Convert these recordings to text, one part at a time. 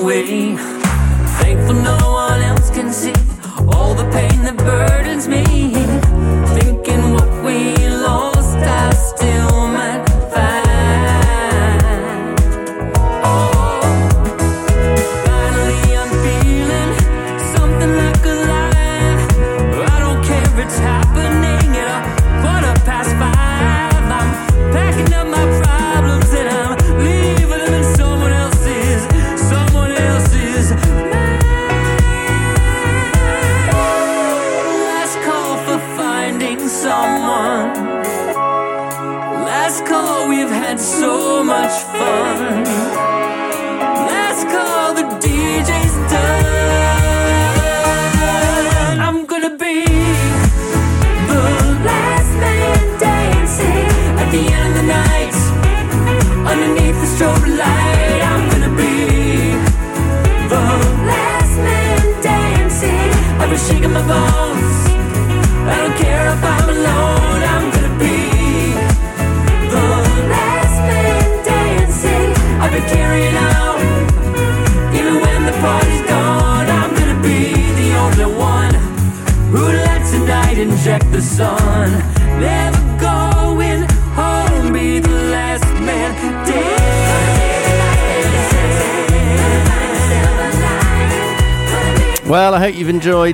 away. Thankful no one else can see all the pain that burdens me.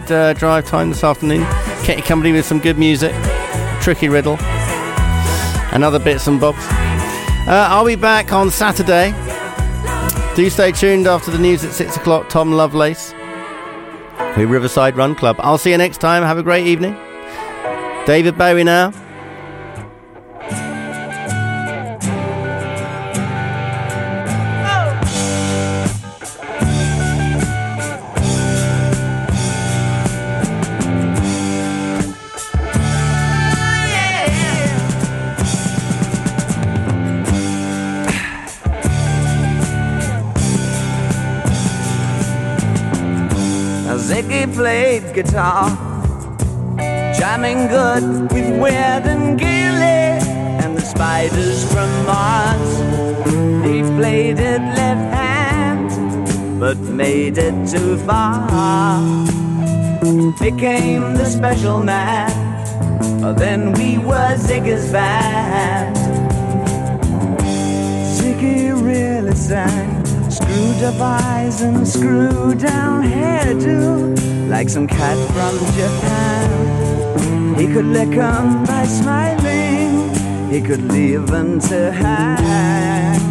You've uh, Drive Time this afternoon. Kept your company with some good music, Tricky Riddle, and other bits and bobs. Uh, I'll be back on Saturday. Do stay tuned after the news at 6 o'clock. Tom Lovelace, who Riverside Run Club. I'll see you next time. Have a great evening. David Bowie now. Ziggy played guitar, jamming good with Weird and Gilly and the spiders from Mars. They played it left hand, but made it too far. Became the special man, then we were Ziggy's band. Ziggy really sang. Screwed up eyes and screwed down hairdo, like some cat from Japan. He could lick 'em by smiling, he could leave 'em to hang.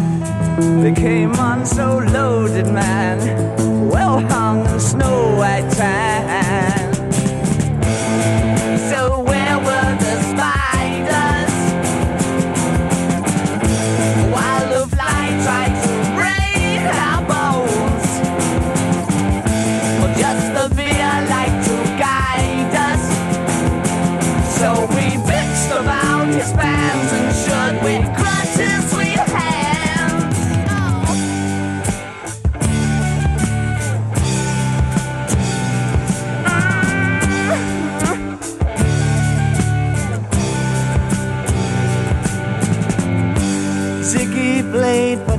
They came on so loaded, man, well hung in snow white tan.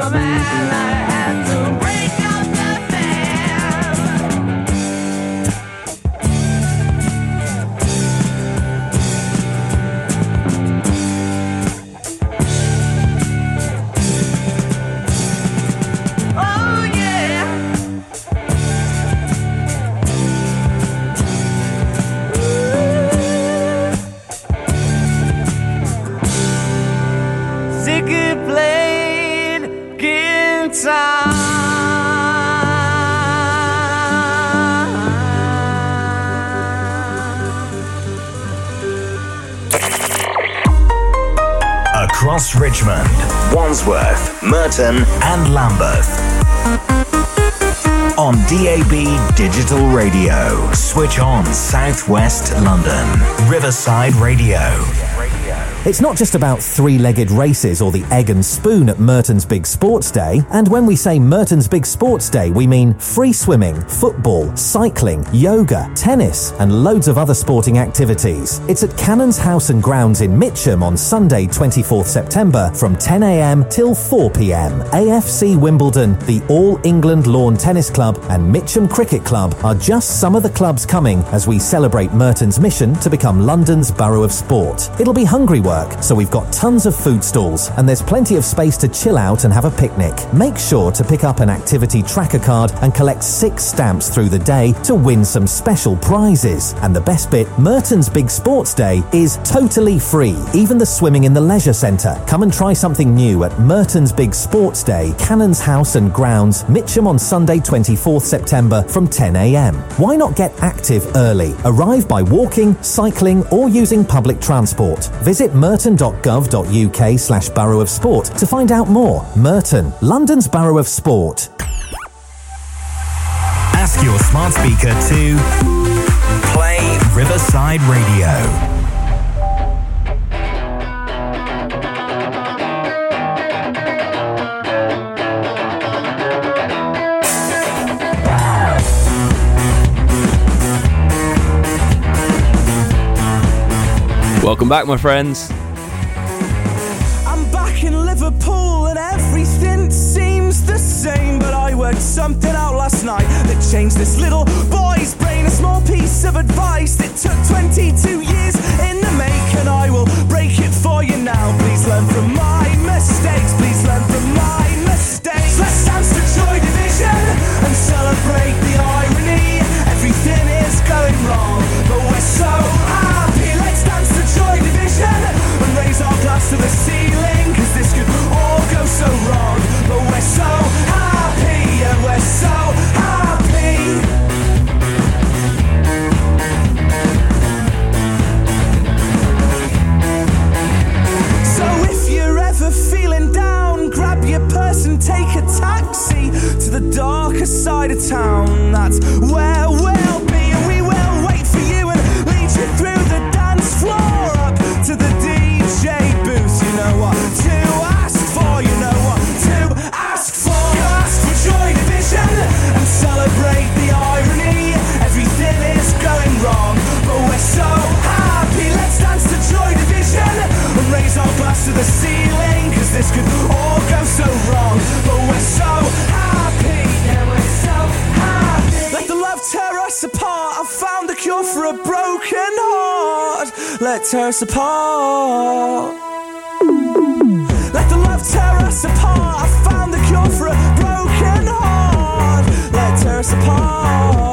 Killed Southwest London, Riverside Radio. It's not just about three legged races or the egg and spoon at Merton's Big Sports Day. And when we say Merton's Big Sports Day, we mean free swimming, football, cycling, yoga, tennis, and loads of other sporting activities. It's at Canons House and Grounds in Mitcham on Sunday, 24th September from 10am till 4pm. AFC Wimbledon, the All England Lawn Tennis Club, and Mitcham Cricket Club are just some of the clubs coming as we celebrate Merton's mission to become London's borough of sport. It'll be hungry work, so we've got tons of food stalls and there's plenty of space to chill out and have a picnic. Make sure to pick up an activity tracker card and collect six stamps through the day to win some special prizes. And the best bit, Merton's Big Sports Day is totally free, even the swimming in the leisure centre. Come and try something new at Merton's Big Sports Day, Canons House and Grounds, Mitcham on Sunday 24th September from 10am. Why not get active early? Arrive by walking, cycling or using public transport. Visit merton.gov.uk slash Borough of Sport to find out more. Merton, London's Borough of Sport. Ask your smart speaker to play Riverside Radio. Welcome back, my friends. I'm back in Liverpool and everything seems the same. But I worked something out last night that changed this little boy's brain. A small piece of advice that took 22 years in the make, and I will break it for you now. Please learn from my to the ceiling. Cause this could all go so wrong, but we're so happy, and we're so happy. So if you're ever feeling down, grab your purse and take a taxi to the darker side of town. That's to the ceiling. Cause this could all go so wrong, but we're so happy. Yeah, we're so happy. Let the love tear us apart. I found the cure for a broken heart. Let tear us apart. Let the love tear us apart. I found the cure for a broken heart. Let tear us apart.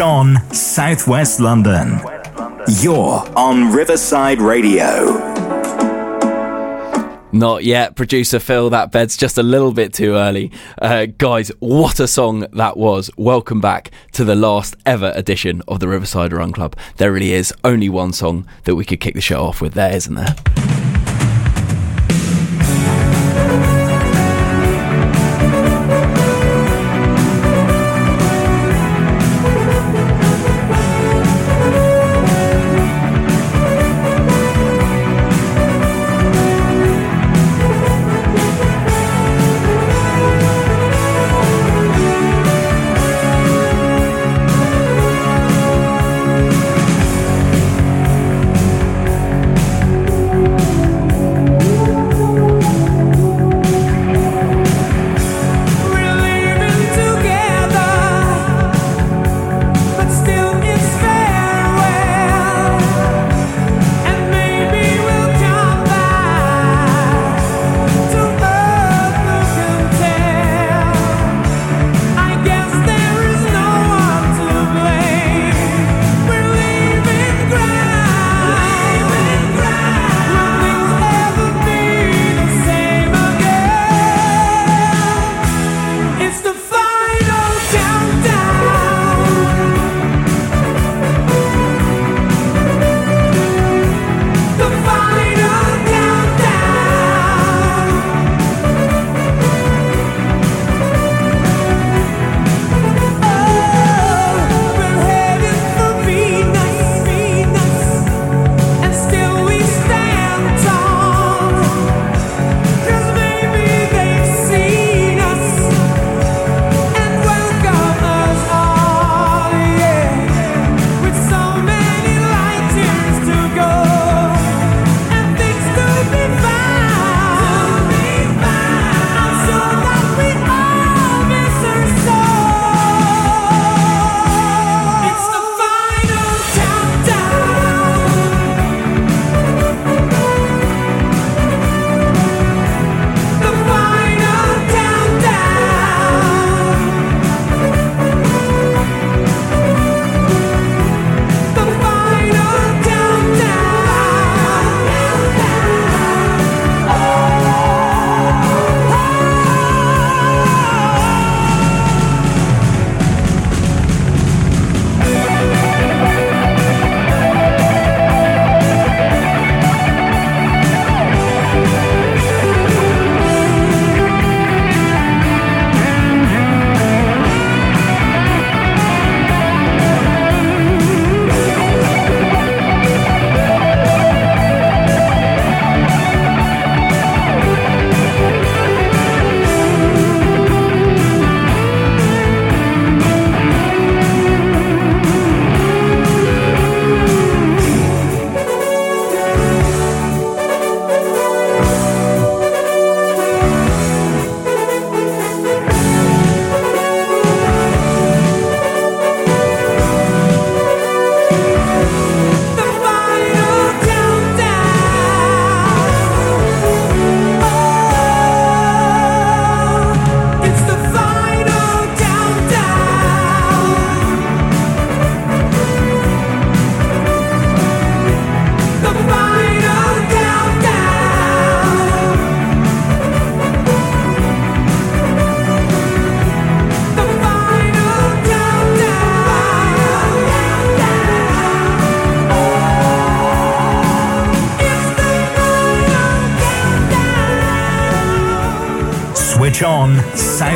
On Southwest London. You're on Riverside Radio. Not yet, producer Phil. That bed's just a little bit too early. Uh, guys, what a song that was. Welcome back to the last ever edition of the Riverside Run Club. There really is only one song that we could kick the show off with there, isn't there?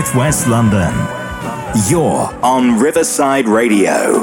Southwest London. You're on Riverside Radio.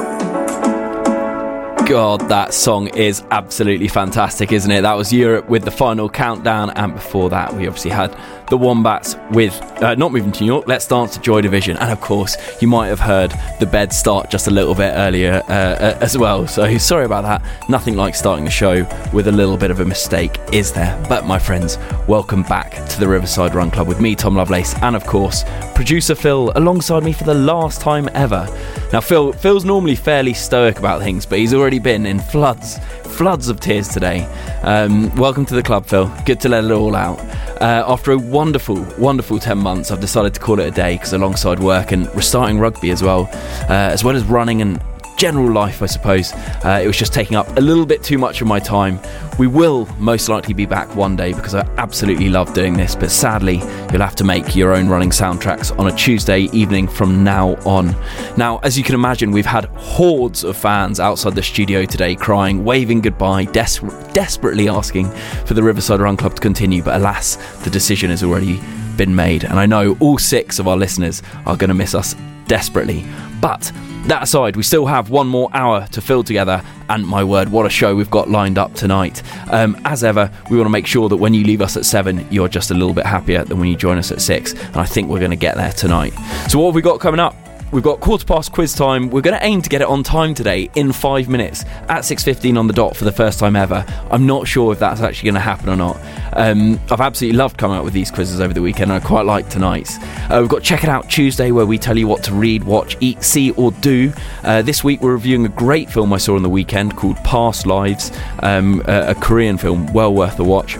God, that song is absolutely fantastic, isn't it? That was Europe with the final countdown, and before that, we obviously had the Wombats with uh, Not Moving to New York, Let's Dance to Joy Division, and of course, you might have heard the bed start just a little bit earlier uh, uh, as well. So sorry about that. Nothing like starting a show with a little bit of a mistake, is there? But my friends, welcome back to the Riverside Run Club with me, Tom Lovelace, and of course, producer Phil alongside me for the last time ever. Now, Phil Phil's normally fairly stoic about things, but he's already been in floods, floods of tears today. Um, welcome to the club, Phil. Good to let it all out. Uh, after a wonderful, wonderful 10 months, I've decided to call it a day because alongside work and restarting rugby as well, uh, as well as running and general life, I suppose. Uh, it was just taking up a little bit too much of my time. We will most likely be back one day because I absolutely love doing this, but sadly, you'll have to make your own running soundtracks on a Tuesday evening from now on. Now, as you can imagine, we've had hordes of fans outside the studio today crying, waving goodbye, des- desperately asking for the Riverside Run Club to continue, but alas, the decision has already been made, and I know all six of our listeners are going to miss us desperately. But that aside, we still have one more hour to fill together, and my word, what a show we've got lined up tonight. Um, as ever, we want to make sure that when you leave us at 7, you're just a little bit happier than when you join us at 6, and I think we're going to get there tonight. So, what have we got coming up? We've got quarter past quiz time. We're going to aim to get it on time today in five minutes at 6.15 on the dot for the first time ever. I'm not sure if that's actually going to happen or not. Um, I've absolutely loved coming up with these quizzes over the weekend and I quite like tonight's. Uh, we've got Check It Out Tuesday where we tell you what to read, watch, eat, see or do. Uh, this week we're reviewing a great film I saw on the weekend called Past Lives, um, a, a Korean film, well worth a watch.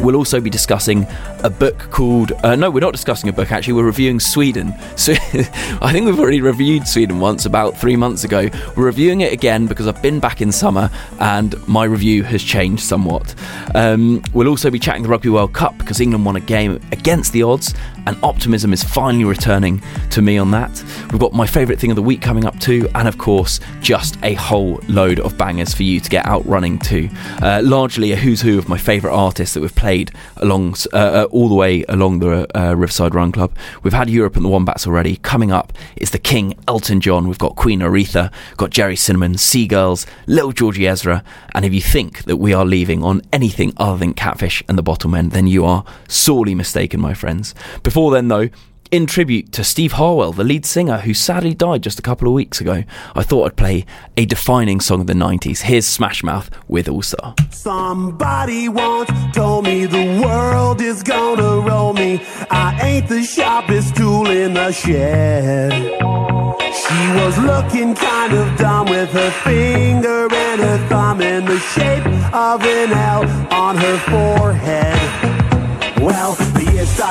We'll also be discussing a book called. Uh, no, we're not discussing a book actually. We're reviewing Sweden. So I think we've already reviewed Sweden once about three months ago. We're reviewing it again because I've been back in summer and my review has changed somewhat. Um, we'll also be chatting the Rugby World Cup because England won a game against the odds and optimism is finally returning to me on that. We've got my favourite thing of the week coming up too, and of course, just a whole load of bangers for you to get out running to. Uh, largely a who's who of my favourite artists that we've played along uh, uh, all the way along the uh, Riverside Run Club. We've had Europe and the Wombats already. Coming up is the King Elton John. We've got Queen Aretha, got Gerry Cinnamon, Seagulls, Little Georgie Ezra, and if you think that we are leaving on anything other than Catfish and the Bottlemen, then you are sorely mistaken, my friends. Before then, though, in tribute to Steve Harwell, the lead singer who sadly died just a couple of weeks ago, I thought I'd play a defining song of the 90s. Here's Smash Mouth with All Star. Somebody once told me the world is gonna roll me. I ain't the sharpest tool in the shed. She was looking kind of dumb with her finger and her thumb in the shape of an L on her forehead. Well,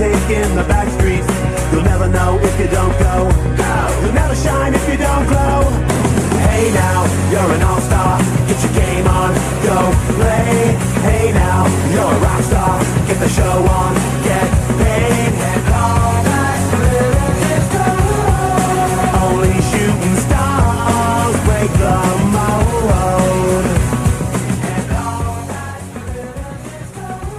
Wrong in the back streets? You'll never know if you don't go. You'll never shine if you don't glow. Hey now, you're an all-star. Get your game on, go play. Hey now, you're a rock star. Get the show on,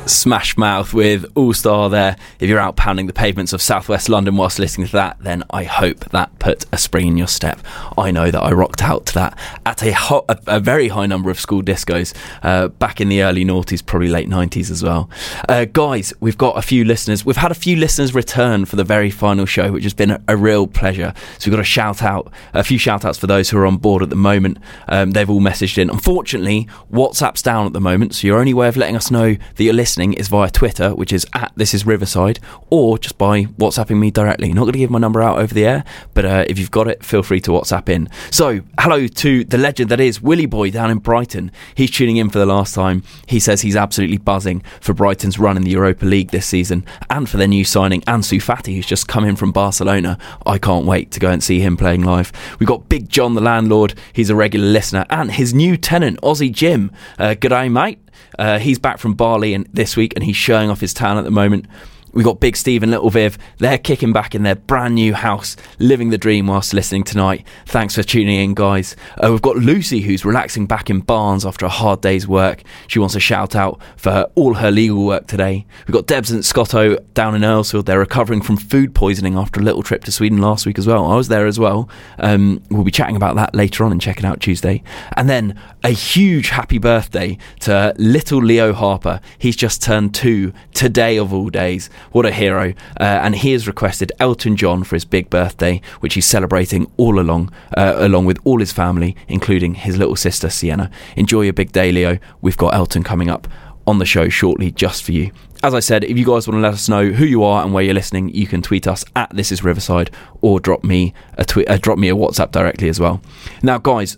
Smash Mouth with All Star there. If you're out pounding the pavements of southwest London whilst listening to that, then I hope that put a spring in your step. I know that I rocked out to that at a, ho- a, a very high number of school discos uh, back in the early noughties, probably late 90s as well. Uh, guys, we've got a few listeners. We've had a few listeners return for the very final show, which has been a, a real pleasure. So we've got a shout out, a few shout outs for those who are on board at the moment. Um, they've all messaged in. Unfortunately, WhatsApp's down at the moment, so your only way of letting us know that you're listening is via Twitter, which is at This Is Riverside, or just by WhatsApping me directly. Not going to give my number out over the air, but uh, if you've got it, feel free to WhatsApp in. So, hello to the legend that is Willie Boy down in Brighton. He's tuning in for the last time. He says he's absolutely buzzing for Brighton's run in the Europa League this season and for their new signing, Ansu Fati, who's just come in from Barcelona. I can't wait to go and see him playing live. We've got Big John, the landlord. He's a regular listener, and his new tenant, Aussie Jim. Uh, g'day, mate. Uh, he's back from Bali and this week, and he's showing off his talent at the moment. We've got Big Steve and Little Viv. They're kicking back in their brand new house, living the dream whilst listening tonight. Thanks for tuning in, guys. Uh, we've got Lucy, who's relaxing back in Barnes after a hard day's work. She wants a shout out for her, all her legal work today. We've got Debs and Scotto down in Earlsfield. They're recovering from food poisoning after a little trip to Sweden last week as well. I was there as well. Um, we'll be chatting about that later on and checking out Tuesday. And then a huge happy birthday to little Leo Harper. He's just turned two today of all days. What a hero. Uh, and he has requested Elton John for his big birthday, which he's celebrating all along, uh, along with all his family, including his little sister Sienna. Enjoy your big day, Leo. We've got Elton coming up on the show shortly just for you. As I said, if you guys want to let us know who you are and where you're listening, you can tweet us at This Is Riverside or drop me a tweet, uh, drop me a WhatsApp directly as well. Now, guys,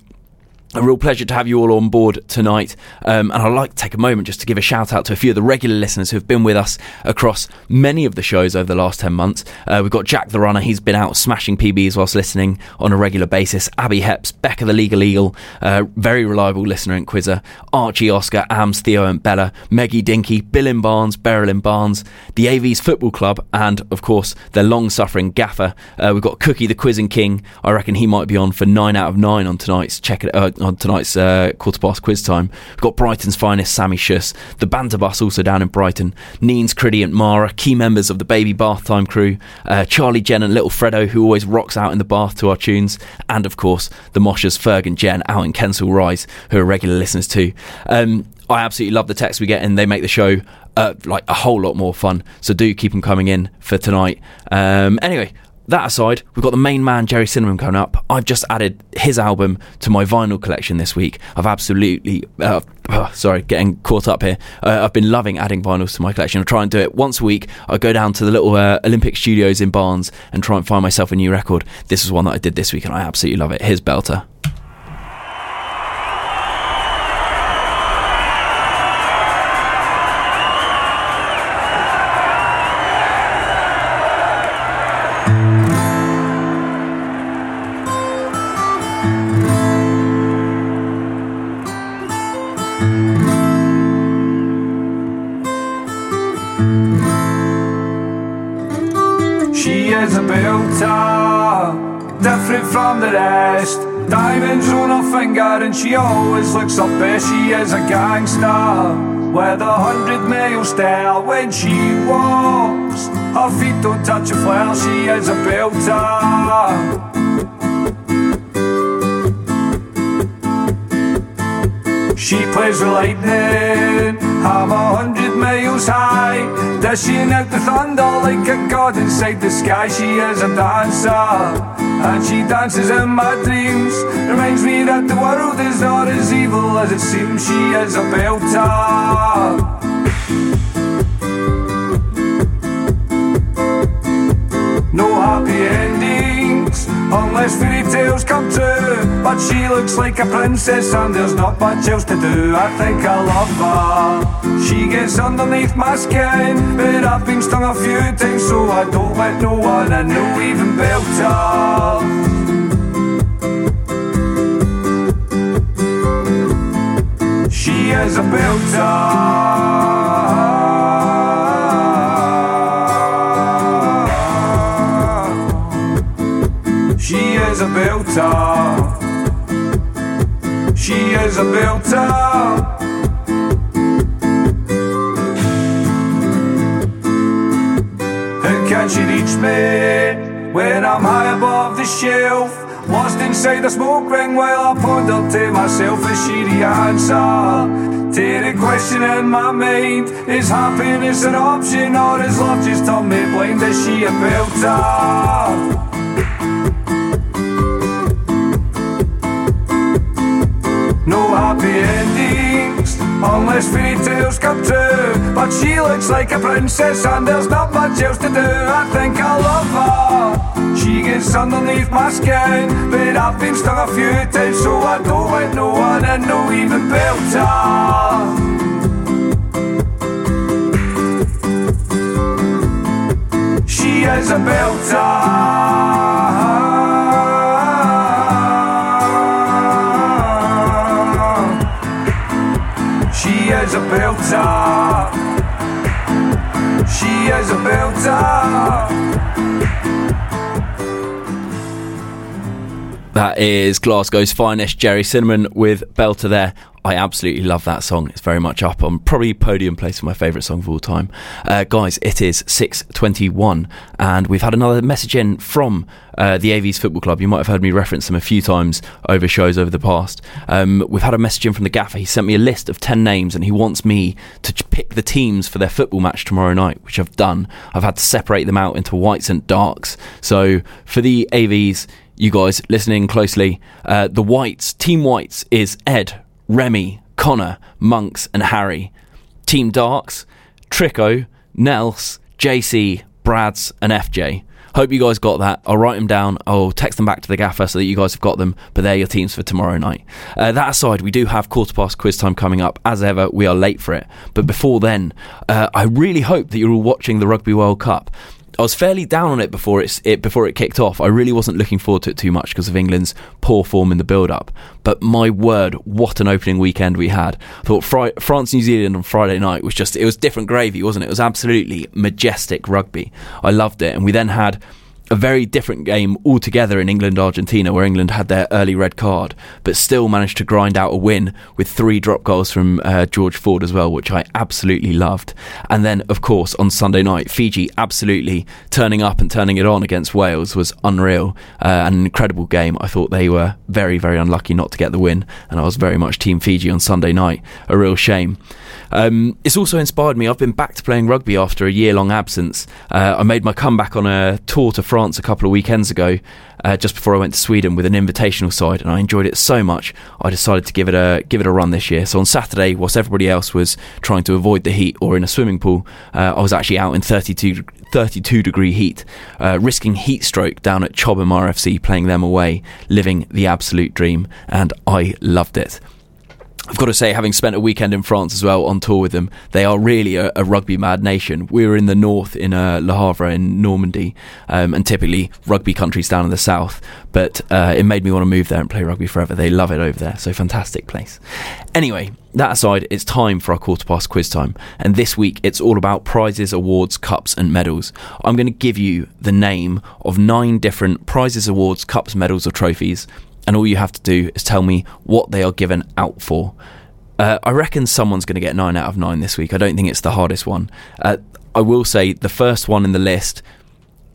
a real pleasure to have you all on board tonight. Um, and I'd like to take a moment just to give a shout out to a few of the regular listeners who have been with us across many of the shows over the last 10 months. Uh, we've got Jack the Runner, he's been out smashing PBs whilst listening on a regular basis. Abby Heps, Becca the Legal Eagle, uh, very reliable listener and quizzer. Archie Oscar, Ams, Theo and Bella, Meggie Dinky, Bill in Barnes, Beryl in Barnes, the AV's Football Club, and of course, their long suffering gaffer. Uh, we've got Cookie the Quizzing King. I reckon he might be on for 9 out of 9 on tonight's check it uh, on tonight's uh, quarter past quiz time. We've got Brighton's finest Sammy Schuss, the banter bus also down in Brighton, Neens, Criddy and Mara, key members of the Baby Bath Time crew, uh, Charlie, Jen and little Fredo who always rocks out in the bath to our tunes, and of course the Moshers Ferg and Jen out in Kensal Rise who are regular listeners too. Um, I absolutely love the texts we get and they make the show uh, like a whole lot more fun. So do keep them coming in for tonight. Um, anyway, that aside, we've got the main man Gerry Cinnamon coming up. I've just added his album to my vinyl collection this week. I've absolutely, uh, uh, sorry, getting caught up here. Uh, I've been loving adding vinyls to my collection. I try and do it once a week. I go down to the little uh, Olympic studios in Barnes and try and find myself a new record. This is one that I did this week, and I absolutely love it. Here's Belter. She always looks up best. She is a gangster with a hundred mile stare when she walks. Her feet don't touch a floor. She is a belter. She plays with lightning I'm a hundred miles high, dishing out the thunder like a god inside the sky. She is a dancer, and she dances in my dreams. Reminds me that the world is not as evil as it seems. She is a belter. No happy unless fairy tales come true. But she looks like a princess and there's not much else to do. I think I love her. She gets underneath my skin, but I've been stung a few times, so I don't let no one I know even belt her. She is a belter. A belter. How can she reach me when I'm high above the shelf? Lost inside the smoke ring while I ponder to myself she the answer? To the question in my mind Is happiness an option or is love just turned me blind? Is she a belter? Happy endings unless fairy tales come true. But she looks like a princess and there's not much else to do. I think I love her. She gets underneath my skin, but I've been stung a few times, so I don't let no one in, no even belter. She is a belter. She is a belter. That is Glasgow's finest, Gerry Cinnamon with Belter there. I absolutely love that song. It's very much up on probably podium place for my favourite song of all time. Uh, guys, it is 6.21 and we've had another message in from uh, the AVs Football Club. You might have heard me reference them a few times over shows over the past. Um, we've had a message in from the gaffer. He sent me a list of 10 names and he wants me to pick the teams for their football match tomorrow night, which I've done. I've had to separate them out into whites and darks. So for the AVs, you guys listening closely, uh, the whites, Team Whites is Ed, Remy, Connor, Monks, and Harry. Team Darks, Trico, Nels, JC, Brads, and FJ. Hope you guys got that. I'll write them down. I'll text them back to the gaffer so that you guys have got them. But they're your teams for tomorrow night. Uh, that aside, we do have quarter past quiz time coming up. As ever, we are late for it. But before then, uh, I really hope that you're all watching the Rugby World Cup. I was fairly down on it before it's, it before it kicked off. I really wasn't looking forward to it too much because of England's poor form in the build-up. But my word, what an opening weekend we had! I thought France New Zealand on Friday night was just it was different gravy, wasn't it? It was absolutely majestic rugby. I loved it, and we then had a very different game altogether in England Argentina, where England had their early red card, but still managed to grind out a win with three drop goals from uh, George Ford as well, which I absolutely loved. And then, of course, on Sunday night, Fiji absolutely turning up and turning it on against Wales was unreal. Uh, an incredible game. I thought they were very, very unlucky not to get the win, and I was very much Team Fiji on Sunday night. A real shame. Um, it's also inspired me. I've been back to playing rugby after a year long absence. Uh, I made my comeback on a tour to France a couple of weekends ago, uh, just before I went to Sweden with an invitational side, and I enjoyed it so much. I decided to give it a give it a run this year. So on Saturday, whilst everybody else was trying to avoid the heat or in a swimming pool, uh, I was actually out in 32, 32 degree heat, uh, risking heat stroke down at Chobham RFC, playing them away, living the absolute dream, and I loved it. I've got to say, having spent a weekend in France as well on tour with them, they are really a, a rugby mad nation. We were in the north in uh, Le Havre in Normandy, um, and typically rugby countries down in the south. But uh, it made me want to move there and play rugby forever. They love it over there, so fantastic place. Anyway, that aside, it's time for our quarter past quiz time, and this week it's all about prizes, awards, cups, and medals. I'm going to give you the name of nine different prizes, awards, cups, medals, or trophies and all you have to do is tell me what they are given out for. Uh, I reckon someone's going to get 9 out of 9 this week. I don't think it's the hardest one. Uh, I will say the first one in the list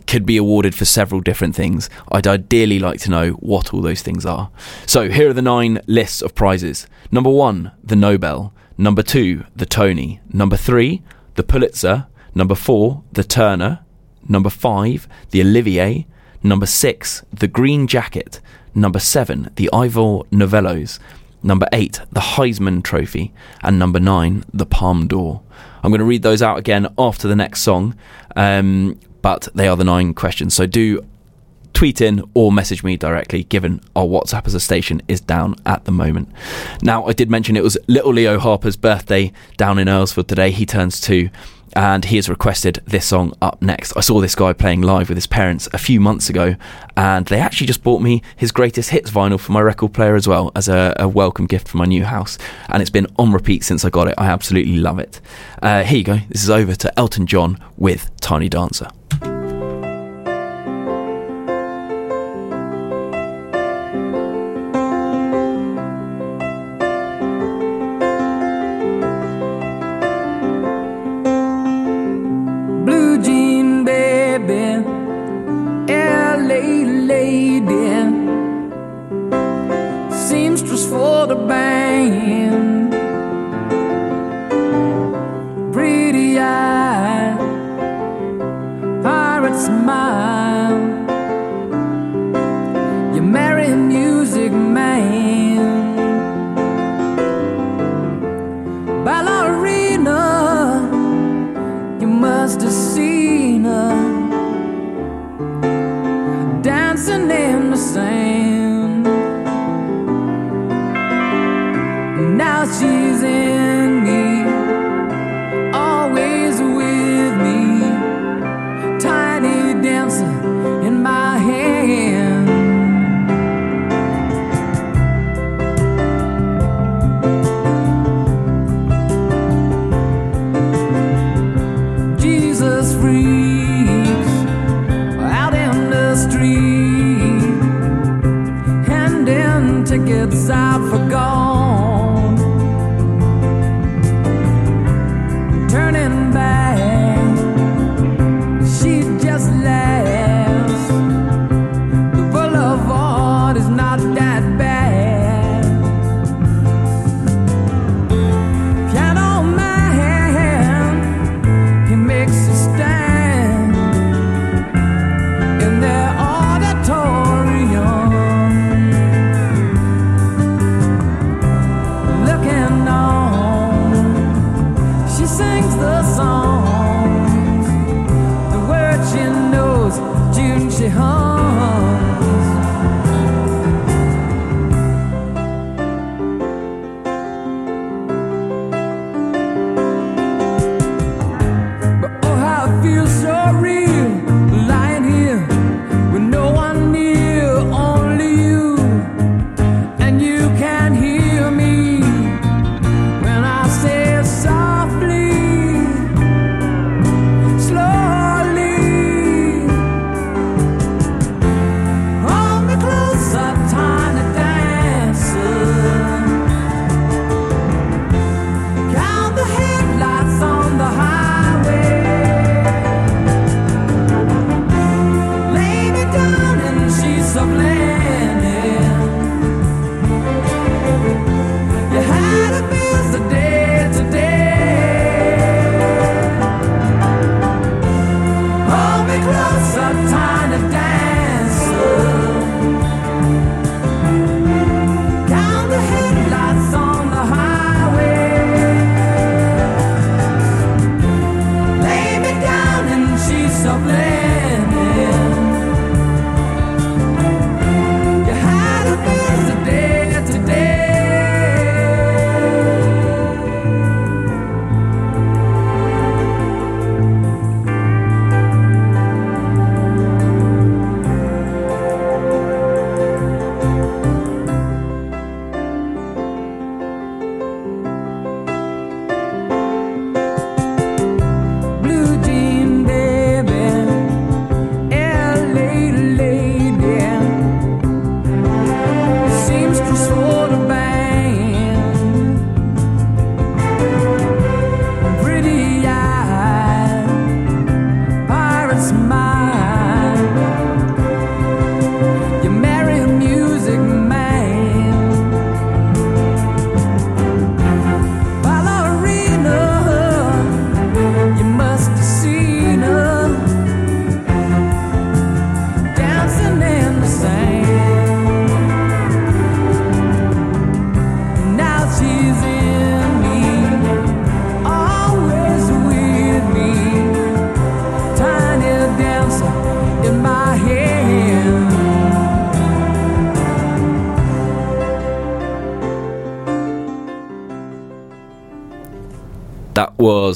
could be awarded for several different things. I'd ideally like to know what all those things are. So here are the nine lists of prizes. Number one, the Nobel. Number two, the Tony. Number three, the Pulitzer. Number four, the Turner. Number five, the Olivier. Number six, the Green Jacket. Number seven, the Ivor Novellos. Number eight, the Heisman Trophy. And number nine, the Palme d'Or. I'm going to read those out again after the next song, um, but they are the nine questions. So do tweet in or message me directly, given our WhatsApp as a station is down at the moment. Now, I did mention it was little Leo Harper's birthday down in Earlsford today. He turns two. And he has requested this song up next. I saw this guy playing live with his parents a few months ago, and they actually just bought me his greatest hits vinyl for my record player as well as a, a welcome gift for my new house. And it's been on repeat since I got it. I absolutely love it. Uh, here you go. This is over to Elton John with Tiny Dancer.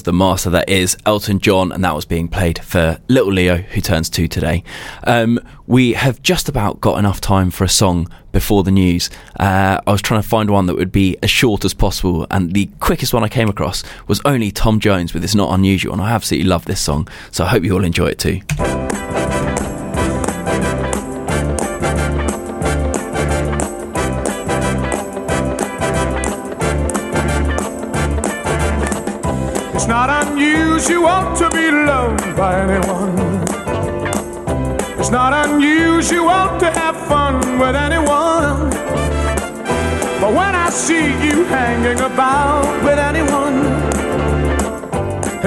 The master that is Elton John, and that was being played for little Leo, who turns two today. Um, we have just about got enough time for a song before the news. Uh, I was trying to find one that would be as short as possible, and the quickest one I came across was only Tom Jones with It's Not Unusual, and I absolutely love this song, so I hope you all enjoy it too.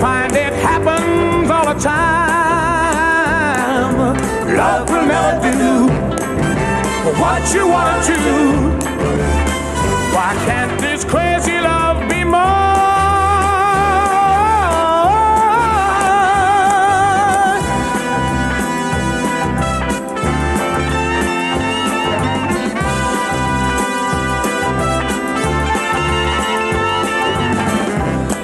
find it happens all the time. Love will never do what you wanna do. Why can't this crazy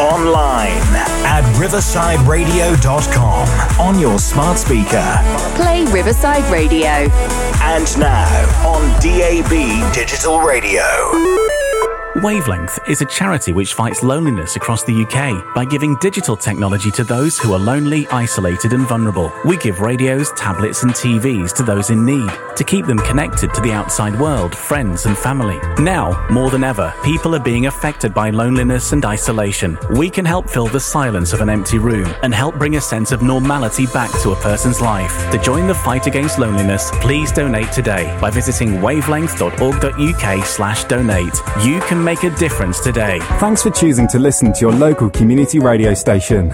Online at riversideradio.com on your smart speaker. Play Riverside Radio. And now on DAB Digital Radio. Wavelength is a charity which fights loneliness across the UK by giving digital technology to those who are lonely, isolated, and vulnerable. We give radios, tablets, and TVs to those in need to keep them connected to the outside world, friends, and family. Now, more than ever, people are being affected by loneliness and isolation. We can help fill the silence of an empty room and help bring a sense of normality back to a person's life. To join the fight against loneliness, please donate today by visiting wavelength.org.uk slash donate. You can make a difference today. Thanks for choosing to listen to your local community radio station.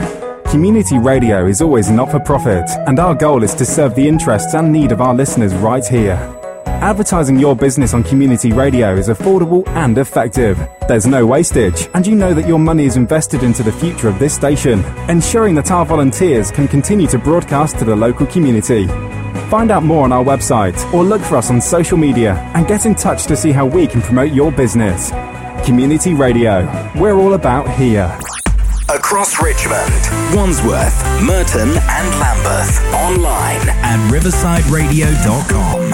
Community radio is always not for profit, and our goal is to serve the interests and need of our listeners right here. Advertising your business on community radio is affordable and effective. There's no wastage, and you know that your money is invested into the future of this station, ensuring that our volunteers can continue to broadcast to the local community. Find out more on our website or look for us on social media and get in touch to see how we can promote your business. Community Radio. We're all about here. Across Richmond, Wandsworth, Merton, and Lambeth. Online at riversideradio.com.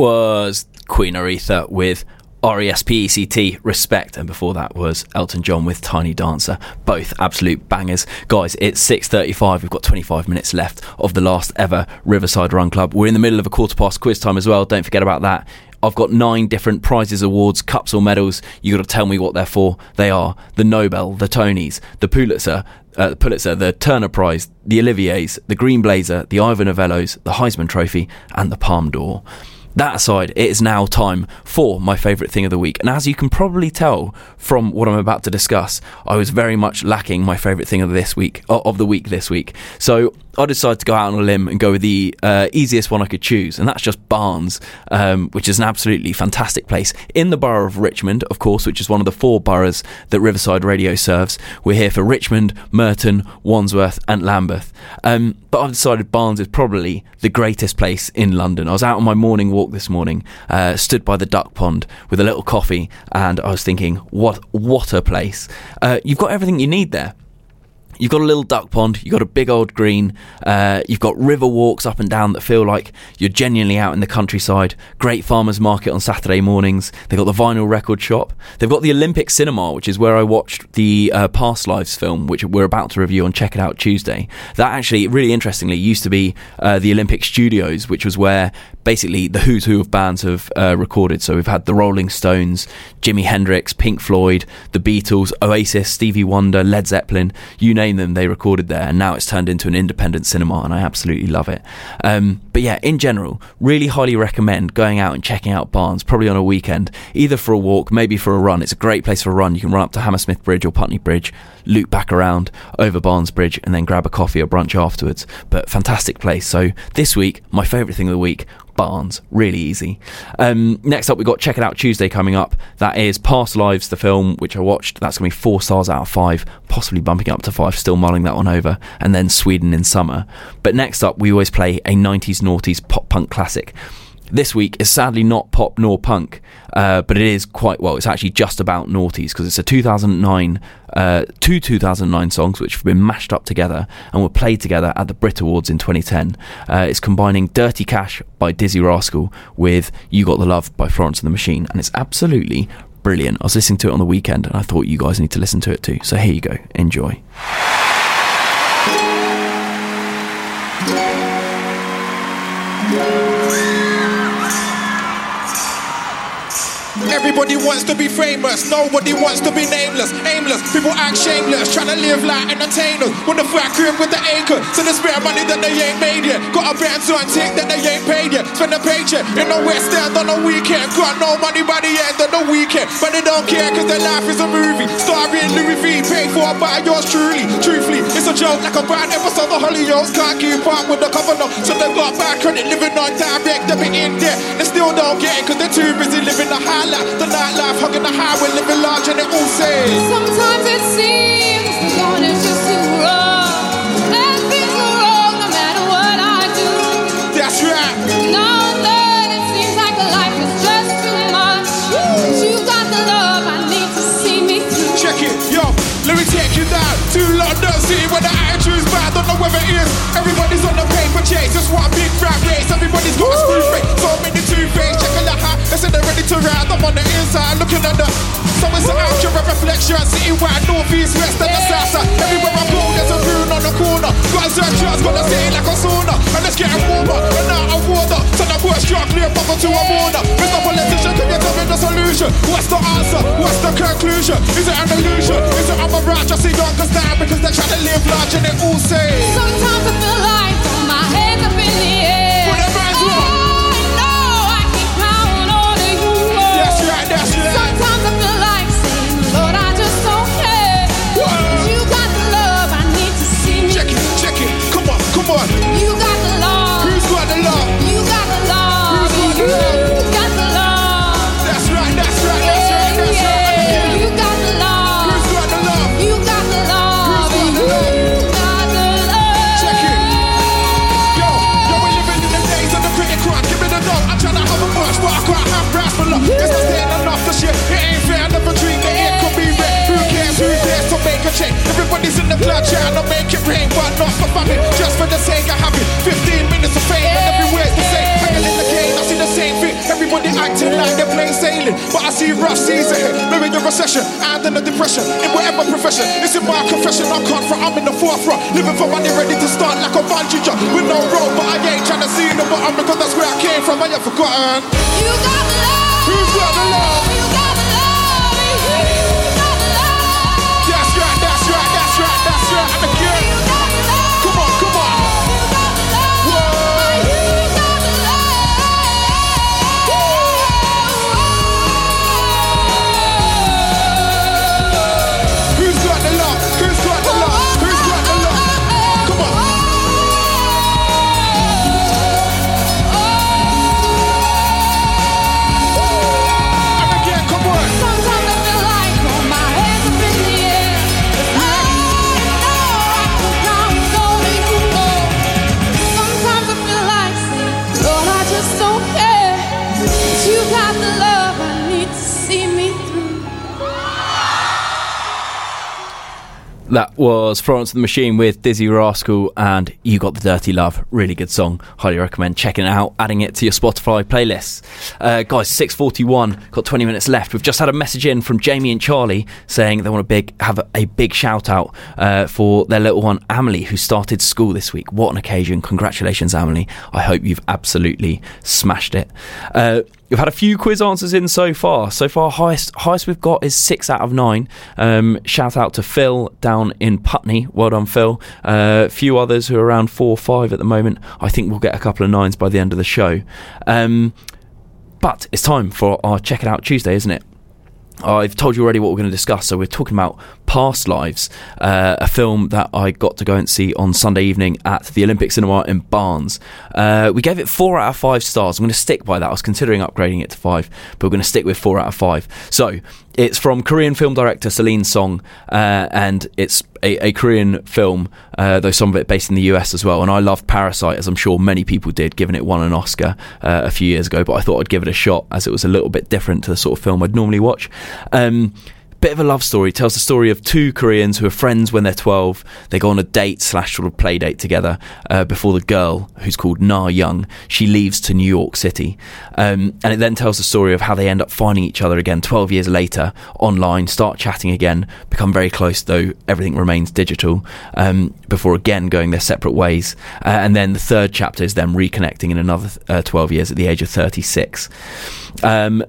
was Queen Aretha with R E S P E C T, Respect, and before that was Elton John with Tiny Dancer. Both absolute bangers. Guys, it's 6.35. We've got 25 minutes left of the last ever Riverside Run Club. We're in the middle of a quarter past quiz time as well. Don't forget about that. I've got nine different prizes, awards, cups, or medals. You got to tell me what they're for. They are the Nobel, the Tonys, the Pulitzer, uh, Pulitzer, the Turner Prize, the Olivier's, the Green Blazer, the Ivor Novellos, the Heisman Trophy, and the Palme d'Or. That aside, it is now time for my favourite thing of the week. And as you can probably tell from what I'm about to discuss, I was very much lacking my favourite thing of this week, of the week this week. So I decided to go out on a limb and go with the uh, easiest one I could choose, and that's just Barnes, um, which is an absolutely fantastic place in the borough of Richmond, of course, which is one of the four boroughs that Riverside Radio serves. We're here for Richmond, Merton, Wandsworth, and Lambeth. Um, but I've decided Barnes is probably the greatest place in London. I was out on my morning walk this morning, uh, stood by the duck pond with a little coffee, and I was thinking, what what a place! Uh, you've got everything you need there. You've got a little duck pond, you've got a big old green, uh, you've got river walks up and down that feel like you're genuinely out in the countryside. Great farmers market on Saturday mornings. They've got the vinyl record shop. They've got the Olympic Cinema, which is where I watched the uh, Past Lives film, which we're about to review on Check It Out Tuesday. That actually, really interestingly, used to be uh, the Olympic Studios, which was where basically the who's who of bands have uh, recorded. So we've had the Rolling Stones, Jimi Hendrix, Pink Floyd, the Beatles, Oasis, Stevie Wonder, Led Zeppelin, you name them, they recorded there. And now it's turned into an independent cinema, and I absolutely love it. Um, but yeah, in general, really highly recommend going out and checking out Barnes, probably on a weekend, either for a walk, maybe for a run. It's a great place for a run. You can run up to Hammersmith Bridge or Putney Bridge, loop back around over Barnes Bridge, and then grab a coffee or brunch afterwards. But fantastic place. So this week, my favourite thing of the week Barnes. Really easy. Um, next up, we've got Check It Out Tuesday coming up. That is Past Lives, the film, which I watched. That's going to be four stars out of five, possibly bumping up to five, still mulling that one over. And then Sweden in Summer. But next up, we always play a 90s noughties pop punk classic. This week is sadly not pop nor punk, uh, but it is quite well. It's actually just about noughties because it's a 2009, uh, two 2009 songs which have been mashed up together and were played together at the Brit Awards in 2010. Uh, it's combining Dirty Cash by Dizzee Rascal with You Got the Love by Florence and the Machine, and it's absolutely brilliant. I was listening to it on the weekend and I thought you guys need to listen to it too. So here you go. Enjoy. Everybody wants to be famous, nobody wants to be nameless, aimless. People act shameless, trying to live like entertainers. With the fat crib with the anchor, so they spare money that they ain't made yet. Got a brand on tick that they ain't paid yet. Spend a paycheck in the West End on the weekend. Got no money by the end of the weekend, but they don't care cause their life is a movie. Starring Louis V, paid for by yours truly. Truthfully, it's a joke like a bad episode of Hollyoaks. Can't keep up with the cover no, so they got bad credit, living on direct debit in debt. They still don't get it cause they're too busy living the high life. The nightlife, hugging the highway, living large, and it all says. Sometimes it seems the going is just too rough. And things are wrong no matter what I do. That's right. Now and then it seems like life is just too much. But you got the love I need to see me through. Check it, yo. Let me take you down to London City where the attitude's bad. Don't know whether it is. Everybody's on the paper chase. Just one big fat race. Everybody's got to a border. Mr. Politician, can you tell me the solution? What's the answer? What's the conclusion? Is it an illusion? Is it a rat? Just see youngers down because they're trying to live large and all says. Sometimes I feel like my hands up in the air. Put them hands Trying to make it rain, but not for famine. Just for the sake of having 15 minutes of fame, and every word the same. Hanging in the game, I see the same thing. Everybody acting like they're plain sailing, but I see rough seas ahead. Living the recession and then the depression. In whatever profession, this in my confession. I can't front, I'm in the forefront. Living for money, ready to start like a bungee jump. With no rope. but I ain't trying to see the bottom because that's where I came from. I have forgotten. You got love. Who's got the love? That was Florence and the Machine with Dizzee Rascal and You Got the Dirty Love. Really good song. Highly recommend checking it out, adding it to your Spotify playlists. Uh, guys, 641, got 20 minutes left. We've just had a message in from Jamie and Charlie saying they want to big have a, a big shout out uh, for their little one, Amelie, who started school this week. What an occasion. Congratulations, Amelie. I hope you've absolutely smashed it. Uh, We've had a few quiz answers in so far. So far, highest highest we've got is six out of nine. Um, shout out to Phil down in Putney. Well done, Phil. A few others who are around four or five at the moment. I think we'll get a couple of nines by the end of the show. Um, but it's time for our Check It Out Tuesday, isn't it? I've told you already what we're going to discuss. So we're talking about Past Lives, uh, a film that I got to go and see on Sunday evening at the Olympic Cinema in Barnes. Uh, we gave it four out of five stars. I'm going to stick by that. I was considering upgrading it to five, but we're going to stick with four out of five. So it's from Korean film director Celine Song, uh, and it's a, a Korean film, uh, though some of it based in the US as well. And I loved Parasite, as I'm sure many people did, given it won an Oscar uh, a few years ago. But I thought I'd give it a shot, as it was a little bit different to the sort of film I'd normally watch. Um, bit of a love story. Tells the story of two Koreans who are friends when they're 12. They go on a date slash sort of play date together uh, before the girl, who's called Na Young, she leaves to New York City. Um, and it then tells the story of how they end up finding each other again 12 years later online, start chatting again, become very close, though everything remains digital, um, before again going their separate ways. Uh, and then the third chapter is them reconnecting in another uh, 12 years at the age of 36. Um,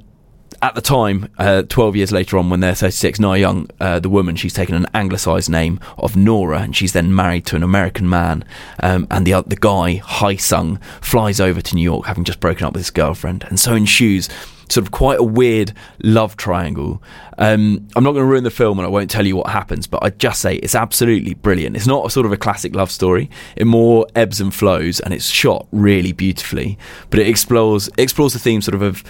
at the time, uh, 12 years later on, when they're 36, Na Young, uh, the woman, she's taken an anglicised name of Nora, and she's then married to an American man. Um, and the the guy, Hae Sung, flies over to New York, having just broken up with his girlfriend, and so ensues sort of quite a weird love triangle. Um, I'm not going to ruin the film, and I won't tell you what happens, but I'd just say it's absolutely brilliant. It's not a sort of a classic love story; it more ebbs and flows, and it's shot really beautifully. But it explores explores the theme sort of of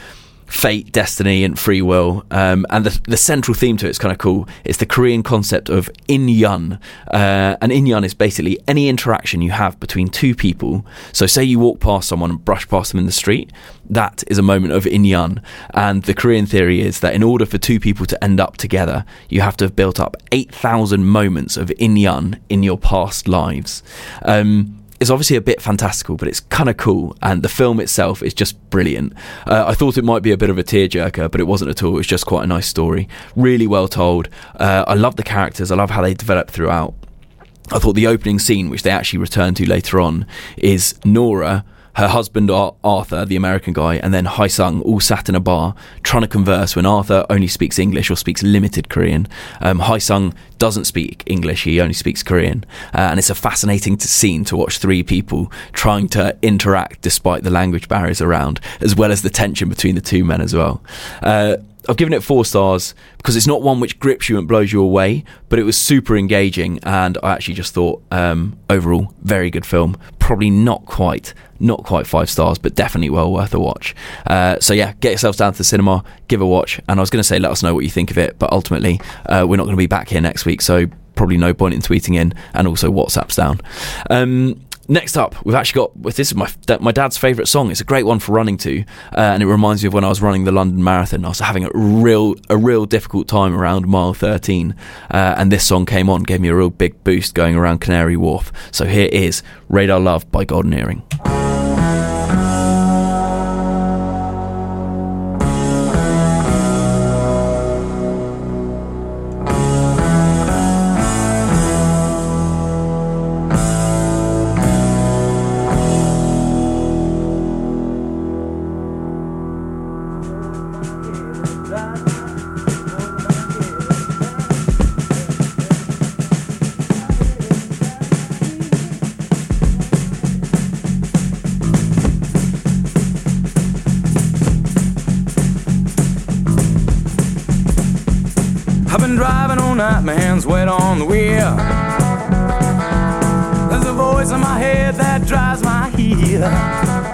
fate, destiny, and free will. Um, and the, the central theme to it is kind of cool. It's the Korean concept of in yun. Uh, and in yun is basically any interaction you have between two people. So, say you walk past someone and brush past them in the street, that is a moment of in yun. And the Korean theory is that in order for two people to end up together, you have to have built up 8,000 moments of in yun in your past lives. Um, it's obviously a bit fantastical, but it's kind of cool. And the film itself is just brilliant. Uh, I thought it might be a bit of a tearjerker, but it wasn't at all. It was just quite a nice story. Really well told. Uh, I love the characters. I love how they develop throughout. I thought the opening scene, which they actually return to later on, is Nora, her husband Arthur, the American guy, and then Hae Sung all sat in a bar trying to converse when Arthur only speaks English or speaks limited Korean. Um, Hae Sung doesn't speak English, he only speaks Korean. Uh, and it's a fascinating to scene to watch three people trying to interact despite the language barriers around, as well as the tension between the two men as well. Uh, I've given it four stars because it's not one which grips you and blows you away, but it was super engaging, and I actually just thought um, overall very good film. Probably not quite, not quite five stars, but definitely well worth a watch. Uh, so yeah, get yourselves down to the cinema, give a watch, and I was going to say let us know what you think of it, but ultimately uh, we're not going to be back here next week, so probably no point in tweeting in, and also WhatsApp's down. Um, Next up, we've actually got this is my my dad's favourite song. It's a great one for running to, uh, and it reminds me of when I was running the London Marathon. I was having a real a real difficult time around mile thirteen, uh, and this song came on, gave me a real big boost going around Canary Wharf. So here is Radar Love by Golden Earring. On the wheel. There's a voice in my head that drives my heel.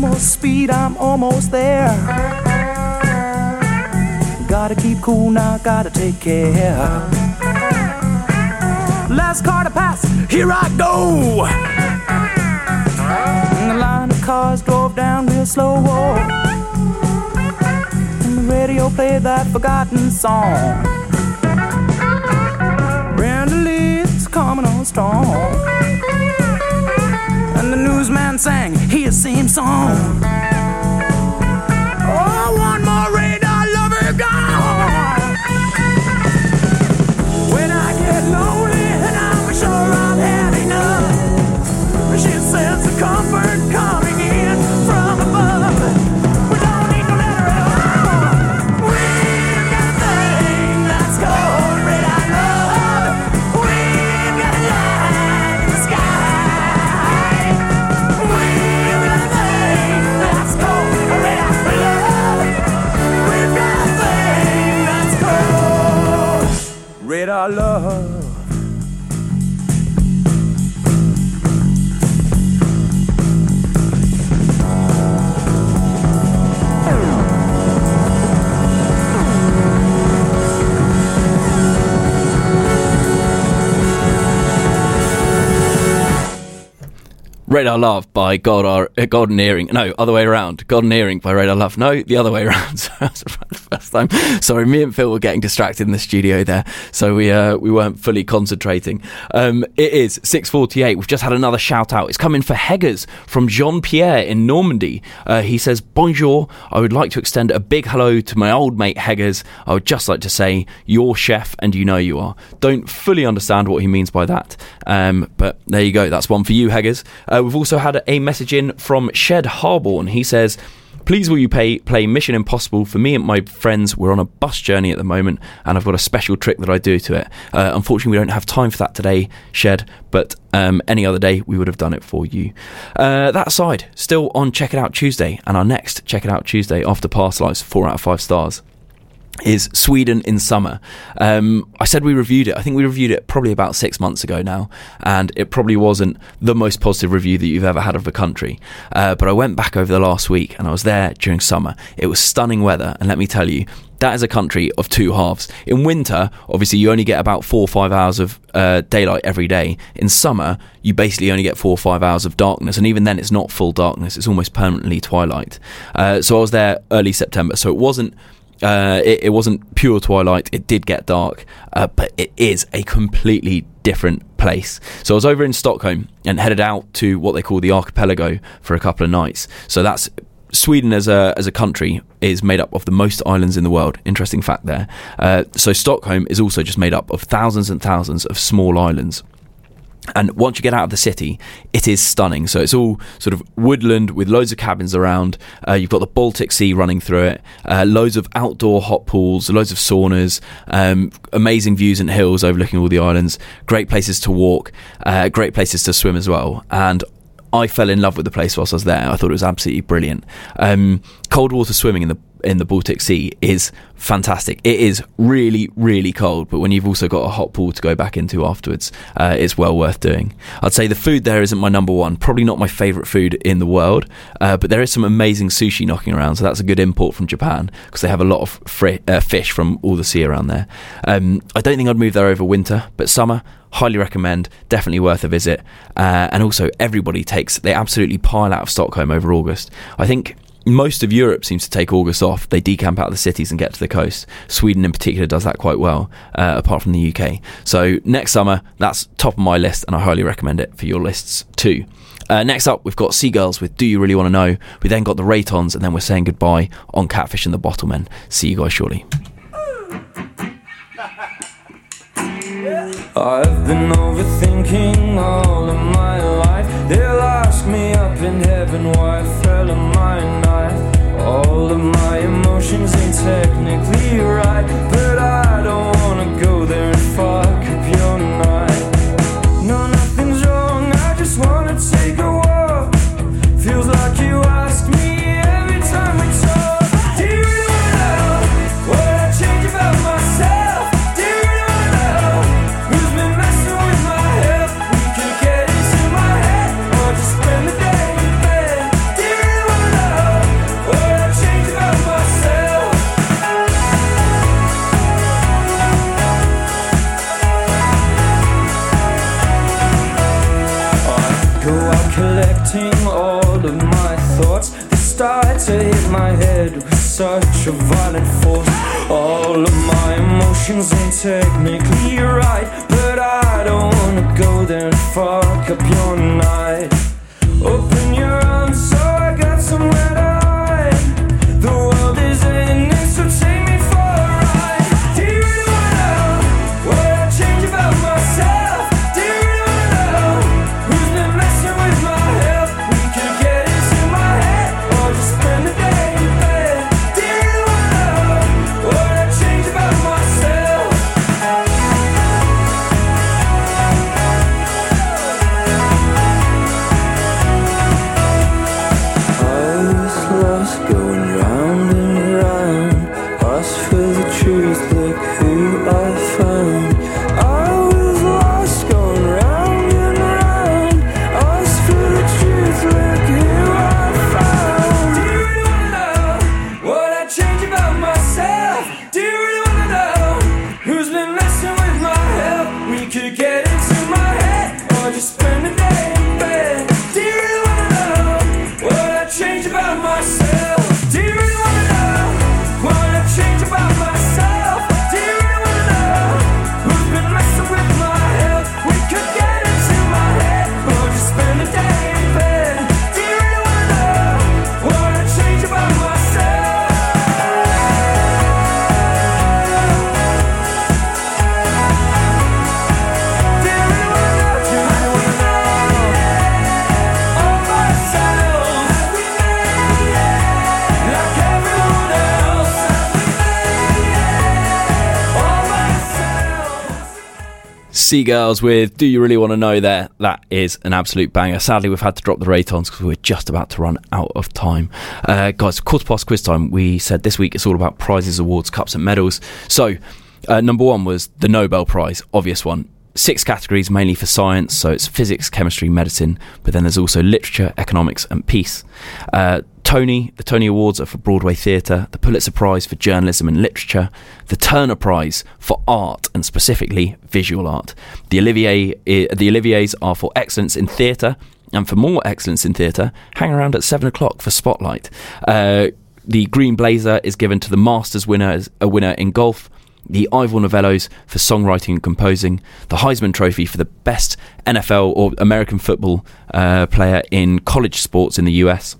More speed, I'm almost there. Gotta keep cool now, gotta take care. Last car to pass, here I go. And the line of cars drove down real slow. And the radio played that forgotten song. Brenda Lee's coming on strong. And the newsman sang his same song. Radar Love by Golden, uh, Golden Earring. No, other way around. Golden Earring by Radar Love. No, the other way around. First time. Sorry, me and Phil were getting distracted in the studio there, so we uh, we weren't fully concentrating. Um, it is six forty eight. We've just had another shout out. It's coming for Heggers from Jean Pierre in Normandy. Uh, he says, "Bonjour. I would like to extend a big hello to my old mate Heggers. I would just like to say, you're chef, and you know you are. Don't fully understand what he means by that, um, but there you go. That's one for you, Heggers. Uh, we've also had a message in from Shed Harborne. He says, Please will you pay, play Mission Impossible for me and my friends? We're on a bus journey at the moment, and I've got a special trick that I do to it. Uh, unfortunately, we don't have time for that today, Shed, but um, any other day we would have done it for you. Uh, that aside, still on Check It Out Tuesday, and our next Check It Out Tuesday after Past Lives, four out of five stars is Sweden in summer. Um, I said we reviewed it. I think we reviewed it probably about six months ago now, and it probably wasn't the most positive review that you've ever had of the country. Uh, but I went back over the last week, and I was there during summer. It was stunning weather, and let me tell you. That is a country of two halves. In winter, obviously, you only get about four or five hours of uh, daylight every day. In summer, you basically only get four or five hours of darkness, and even then, it's not full darkness. It's almost permanently twilight. Uh, so I was there early September, so it wasn't uh, it, it wasn't pure twilight. It did get dark, uh, but it is a completely different place. So I was over in Stockholm and headed out to what they call the archipelago for a couple of nights. So that's Sweden as a as a country is made up of the most islands in the world. Interesting fact there. Uh, so Stockholm is also just made up of thousands and thousands of small islands. And once you get out of the city, it is stunning. So it's all sort of woodland with loads of cabins around. Uh, you've got the Baltic Sea running through it, uh, loads of outdoor hot pools, loads of saunas, um, amazing views and hills overlooking all the islands, great places to walk, uh, great places to swim as well. And I fell in love with the place whilst I was there. I thought it was absolutely brilliant. Um, cold water swimming in the in the Baltic Sea is fantastic. It is really, really cold, but when you've also got a hot pool to go back into afterwards, uh, it's well worth doing. I'd say the food there isn't my number one, probably not my favourite food in the world, uh, but there is some amazing sushi knocking around, so that's a good import from Japan because they have a lot of fri- uh, fish from all the sea around there. Um, I don't think I'd move there over winter, but summer, highly recommend definitely worth a visit uh, and also everybody takes they absolutely pile out of stockholm over august i think most of Europe seems to take August off. They decamp out of the cities and get to the coast. Sweden, in particular, does that quite well, uh, apart from the UK. So, next summer, that's top of my list, and I highly recommend it for your lists too. Uh, next up, we've got Sea Girls with Do You Really Want to Know? We then got the Reytons, and then we're saying goodbye on Catfish and the Bottlemen. See you guys shortly. I've been overthinking all of my life. They'll ask me up in heaven why I fell on my knife. All of my emotions ain't technically right, but I don't wanna go there and fuck Sea Girls with Do You Really Want to Know There? That is an absolute banger. Sadly, we've had to drop the Reytons because we're just about to run out of time. Uh, guys, quarter past quiz time. We said this week it's all about prizes, awards, cups, and medals. So, uh, number one was the Nobel Prize, obvious one. Six categories, mainly for science, so it's physics, chemistry, medicine, but then there's also literature, economics, and peace. Uh, Tony, the Tony Awards are for Broadway theatre, the Pulitzer Prize for journalism and literature, the Turner Prize for art and specifically visual art. The Olivier, eh, the Oliviers are for excellence in theatre, and for more excellence in theatre, hang around at seven o'clock for Spotlight. Uh, the Green Blazer is given to the Masters winner, a winner in golf. The Ivor Novellos for songwriting and composing, the Heisman Trophy for the best NFL or American football uh, player in college sports in the US,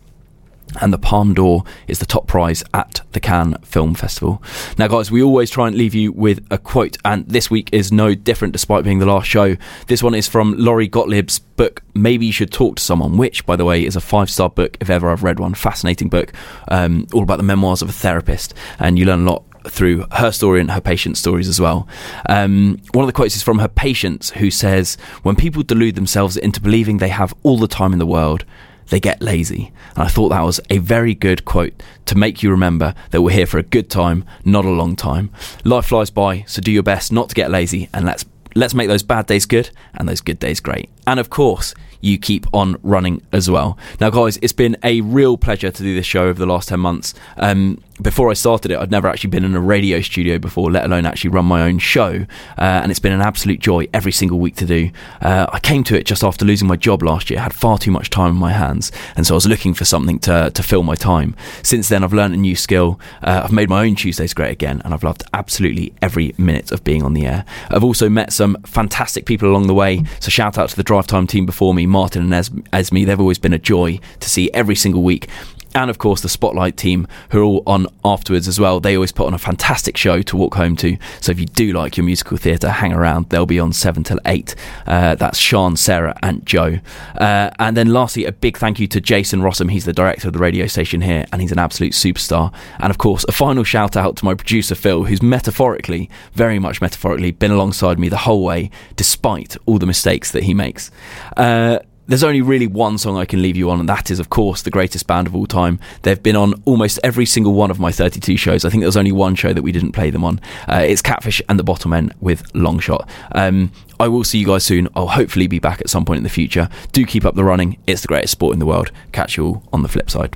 and the Palme d'Or is the top prize at the Cannes Film Festival. Now, guys, we always try and leave you with a quote, and this week is no different despite being the last show. This one is from Lori Gottlieb's book, Maybe You Should Talk to Someone, which, by the way, is a five star book if ever I've read one. Fascinating book, um, all about the memoirs of a therapist, and you learn a lot through her story and her patient's stories as well. Um, one of the quotes is from her patient who says, When people delude themselves into believing they have all the time in the world, they get lazy. And I thought that was a very good quote to make you remember that we're here for a good time, not a long time. Life flies by, so do your best not to get lazy and let's let's make those bad days good and those good days great. And of course, you keep on running as well. Now, guys, it's been a real pleasure to do this show over the last 10 months. Um, before I started it, I'd never actually been in a radio studio before, let alone actually run my own show. Uh, and it's been an absolute joy every single week to do. Uh, I came to it just after losing my job last year, I had far too much time in my hands. And so I was looking for something to, to fill my time. Since then, I've learned a new skill. Uh, I've made my own Tuesdays great again, and I've loved absolutely every minute of being on the air. I've also met some fantastic people along the way. So shout out to the drive time team before me, Martin and Es- Esme. They've always been a joy to see every single week and of course the Spotlight team who are all on afterwards as well. They always put on a fantastic show to walk home to. So if you do like your musical theatre, hang around. They'll be on seven till eight. Uh, that's Sean, Sarah, and Joe. Uh, and then lastly, a big thank you to Jason Rossum. He's the director of the radio station here, and he's an absolute superstar. And of course, a final shout out to my producer Phil, who's metaphorically, very much metaphorically, been alongside me the whole way, despite all the mistakes that he makes. Uh, there's only really one song I can leave you on, and that is, of course, the greatest band of all time. They've been on almost every single one of my 32 shows. I think there was only one show that we didn't play them on. Uh, it's Catfish and the Bottlemen with Long Shot. Um, I will see you guys soon. I'll hopefully be back at some point in the future. Do keep up the running. It's the greatest sport in the world. Catch you all on the flip side.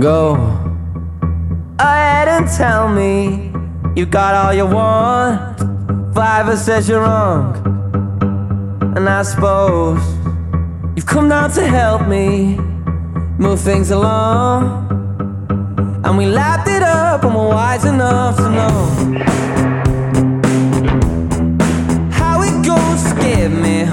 Go ahead and tell me you got all you want. Fiver says you're wrong, and I suppose you've come down to help me move things along. And we lapped it up, and we're wise enough to know how it goes. Forgive me,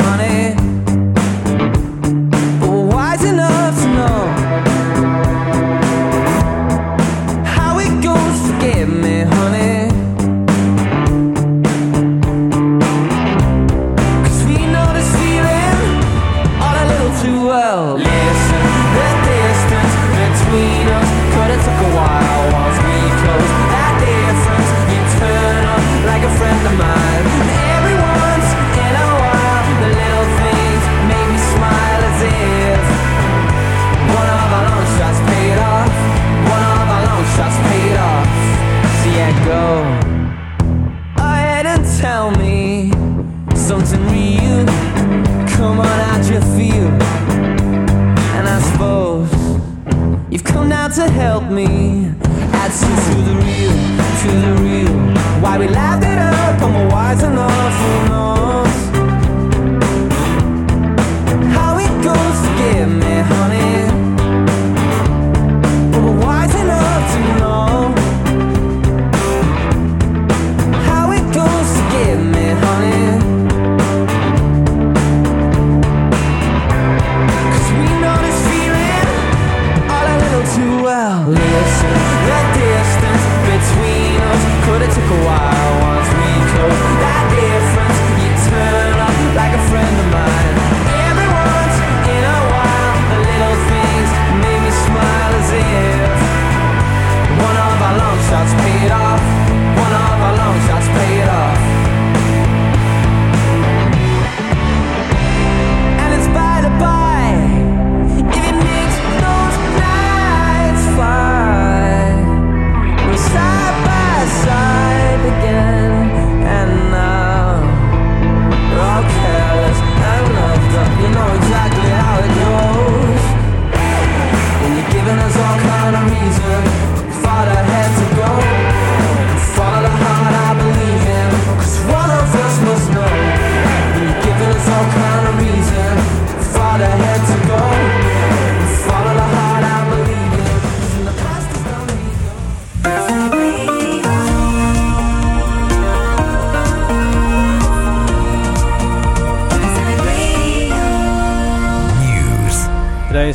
help me add some to the real, to the real. Why we laughed it up we're wise enough, knows?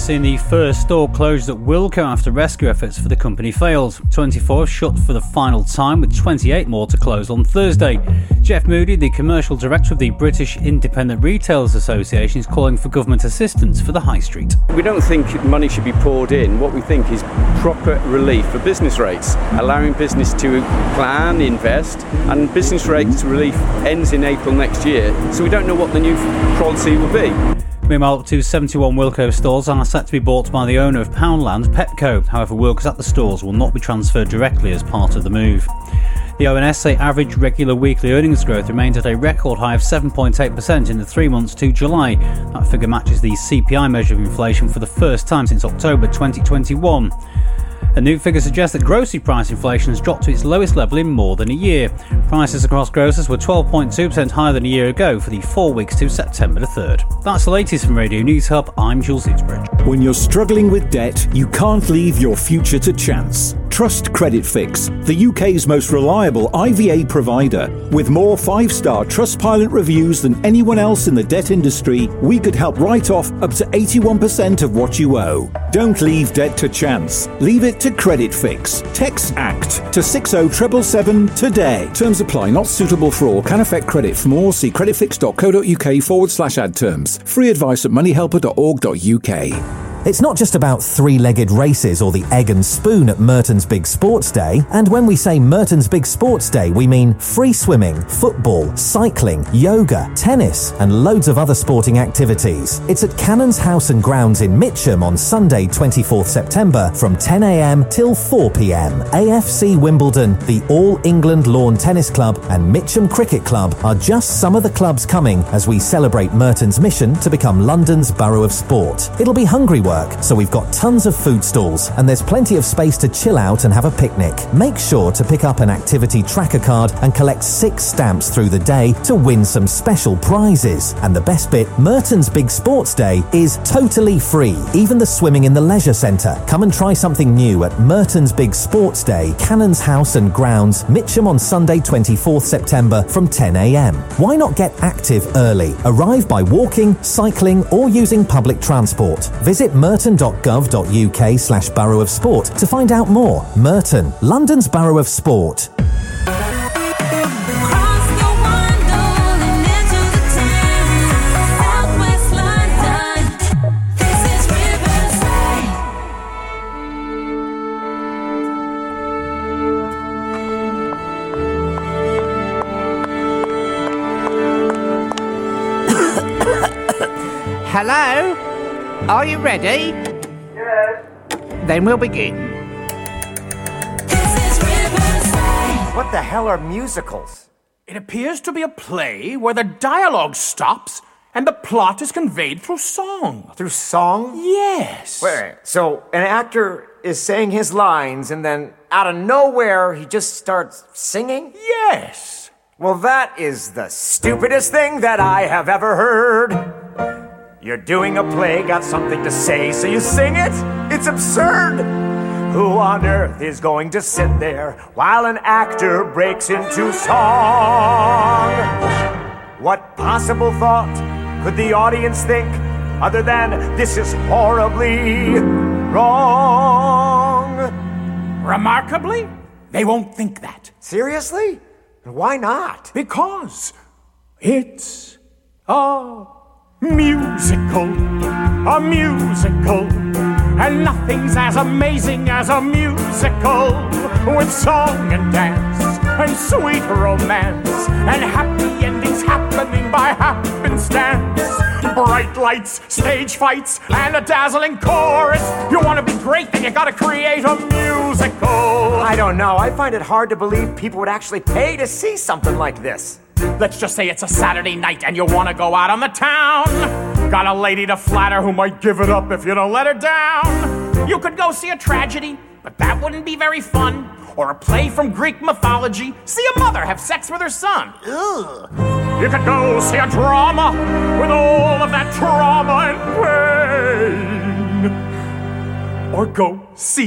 Seen the first store closed at Wilko after rescue efforts for the company failed. 24 shut for the final time, with 28 more to close on Thursday. Jeff Moody, the commercial director of the British Independent Retailers Association, is calling for government assistance for the high street. We don't think money should be poured in. What we think is proper relief for business rates, allowing business to plan, invest, and business rates relief ends in April next year. So we don't know what the new policy will be. Meanwhile, up to 71 Wilko stores and are set to be bought by the owner of Poundland, Pepco. However, workers at the stores will not be transferred directly as part of the move. The ONS say average regular weekly earnings growth remained at a record high of 7.8% in the three months to July. That figure matches the CPI measure of inflation for the first time since October 2021. A new figure suggests that grocery price inflation has dropped to its lowest level in more than a year. Prices across grocers were 12.2% higher than a year ago for the four weeks to September the 3rd. That's the latest from Radio News Hub. I'm Jules Eatsbridge. When you're struggling with debt, you can't leave your future to chance. Trust Credit Fix, the UK's most reliable IVA provider. With more five star Trustpilot reviews than anyone else in the debt industry, we could help write off up to 81% of what you owe. Don't leave debt to chance. Leave it to Credit Fix. Text ACT to 60777 today. Terms apply, not suitable for all, can affect credit. For more, see creditfix.co.uk forward slash ad terms. Free advice at moneyhelper.org.uk. It's not just about three legged races or the egg and spoon at Merton's Big Sports Day. And when we say Merton's Big Sports Day, we mean free swimming, football, cycling, yoga, tennis, and loads of other sporting activities. It's at Canons House and Grounds in Mitcham on Sunday, 24th September from 10am till 4pm. AFC Wimbledon, the All England Lawn Tennis Club, and Mitcham Cricket Club are just some of the clubs coming as we celebrate Merton's mission to become London's borough of sport. It'll be hungry work, so we've got tons of food stalls and there's plenty of space to chill out and have a picnic. Make sure to pick up an activity tracker card and collect six stamps through the day to win some special prizes. And the best bit, Merton's Big Sports Day is totally free, even the swimming in the leisure centre. Come and try something new at Merton's Big Sports Day, Canons House and Grounds, Mitcham on Sunday 24th September from 10am. Why not get active early? Arrive by walking, cycling or using public transport. Visit merton.gov.uk slash Borough of Sport to find out more. Merton, London's Borough of Sport. Are you ready? Yes. Then we'll begin. What the hell are musicals? It appears to be a play where the dialogue stops and the plot is conveyed through song. Through song? Yes. Wait, so an actor is saying his lines and then out of nowhere he just starts singing? Yes. Well, that is the stupidest thing that I have ever heard. You're doing a play, got something to say, so you sing it? It's absurd! Who on earth is going to sit there while an actor breaks into song? What possible thought could the audience think other than this is horribly wrong? Remarkably, they won't think that. Seriously? Why not? Because it's a musical, a musical, and nothing's as amazing as a musical with song and dance and sweet romance and happy endings happening by happenstance. Bright lights, stage fights, and a dazzling chorus. You want to be great, then you gotta create a musical. I don't know. I find it hard to believe people would actually pay to see something like this. Let's just say it's a Saturday night and you want to go out on the town. Got a lady to flatter who might give it up if you don't let her down. You could go see a tragedy, but that wouldn't be very fun. Or a play from Greek mythology. See a mother have sex with her son. Ugh. You could go see a drama with all of that trauma and pain. Or go see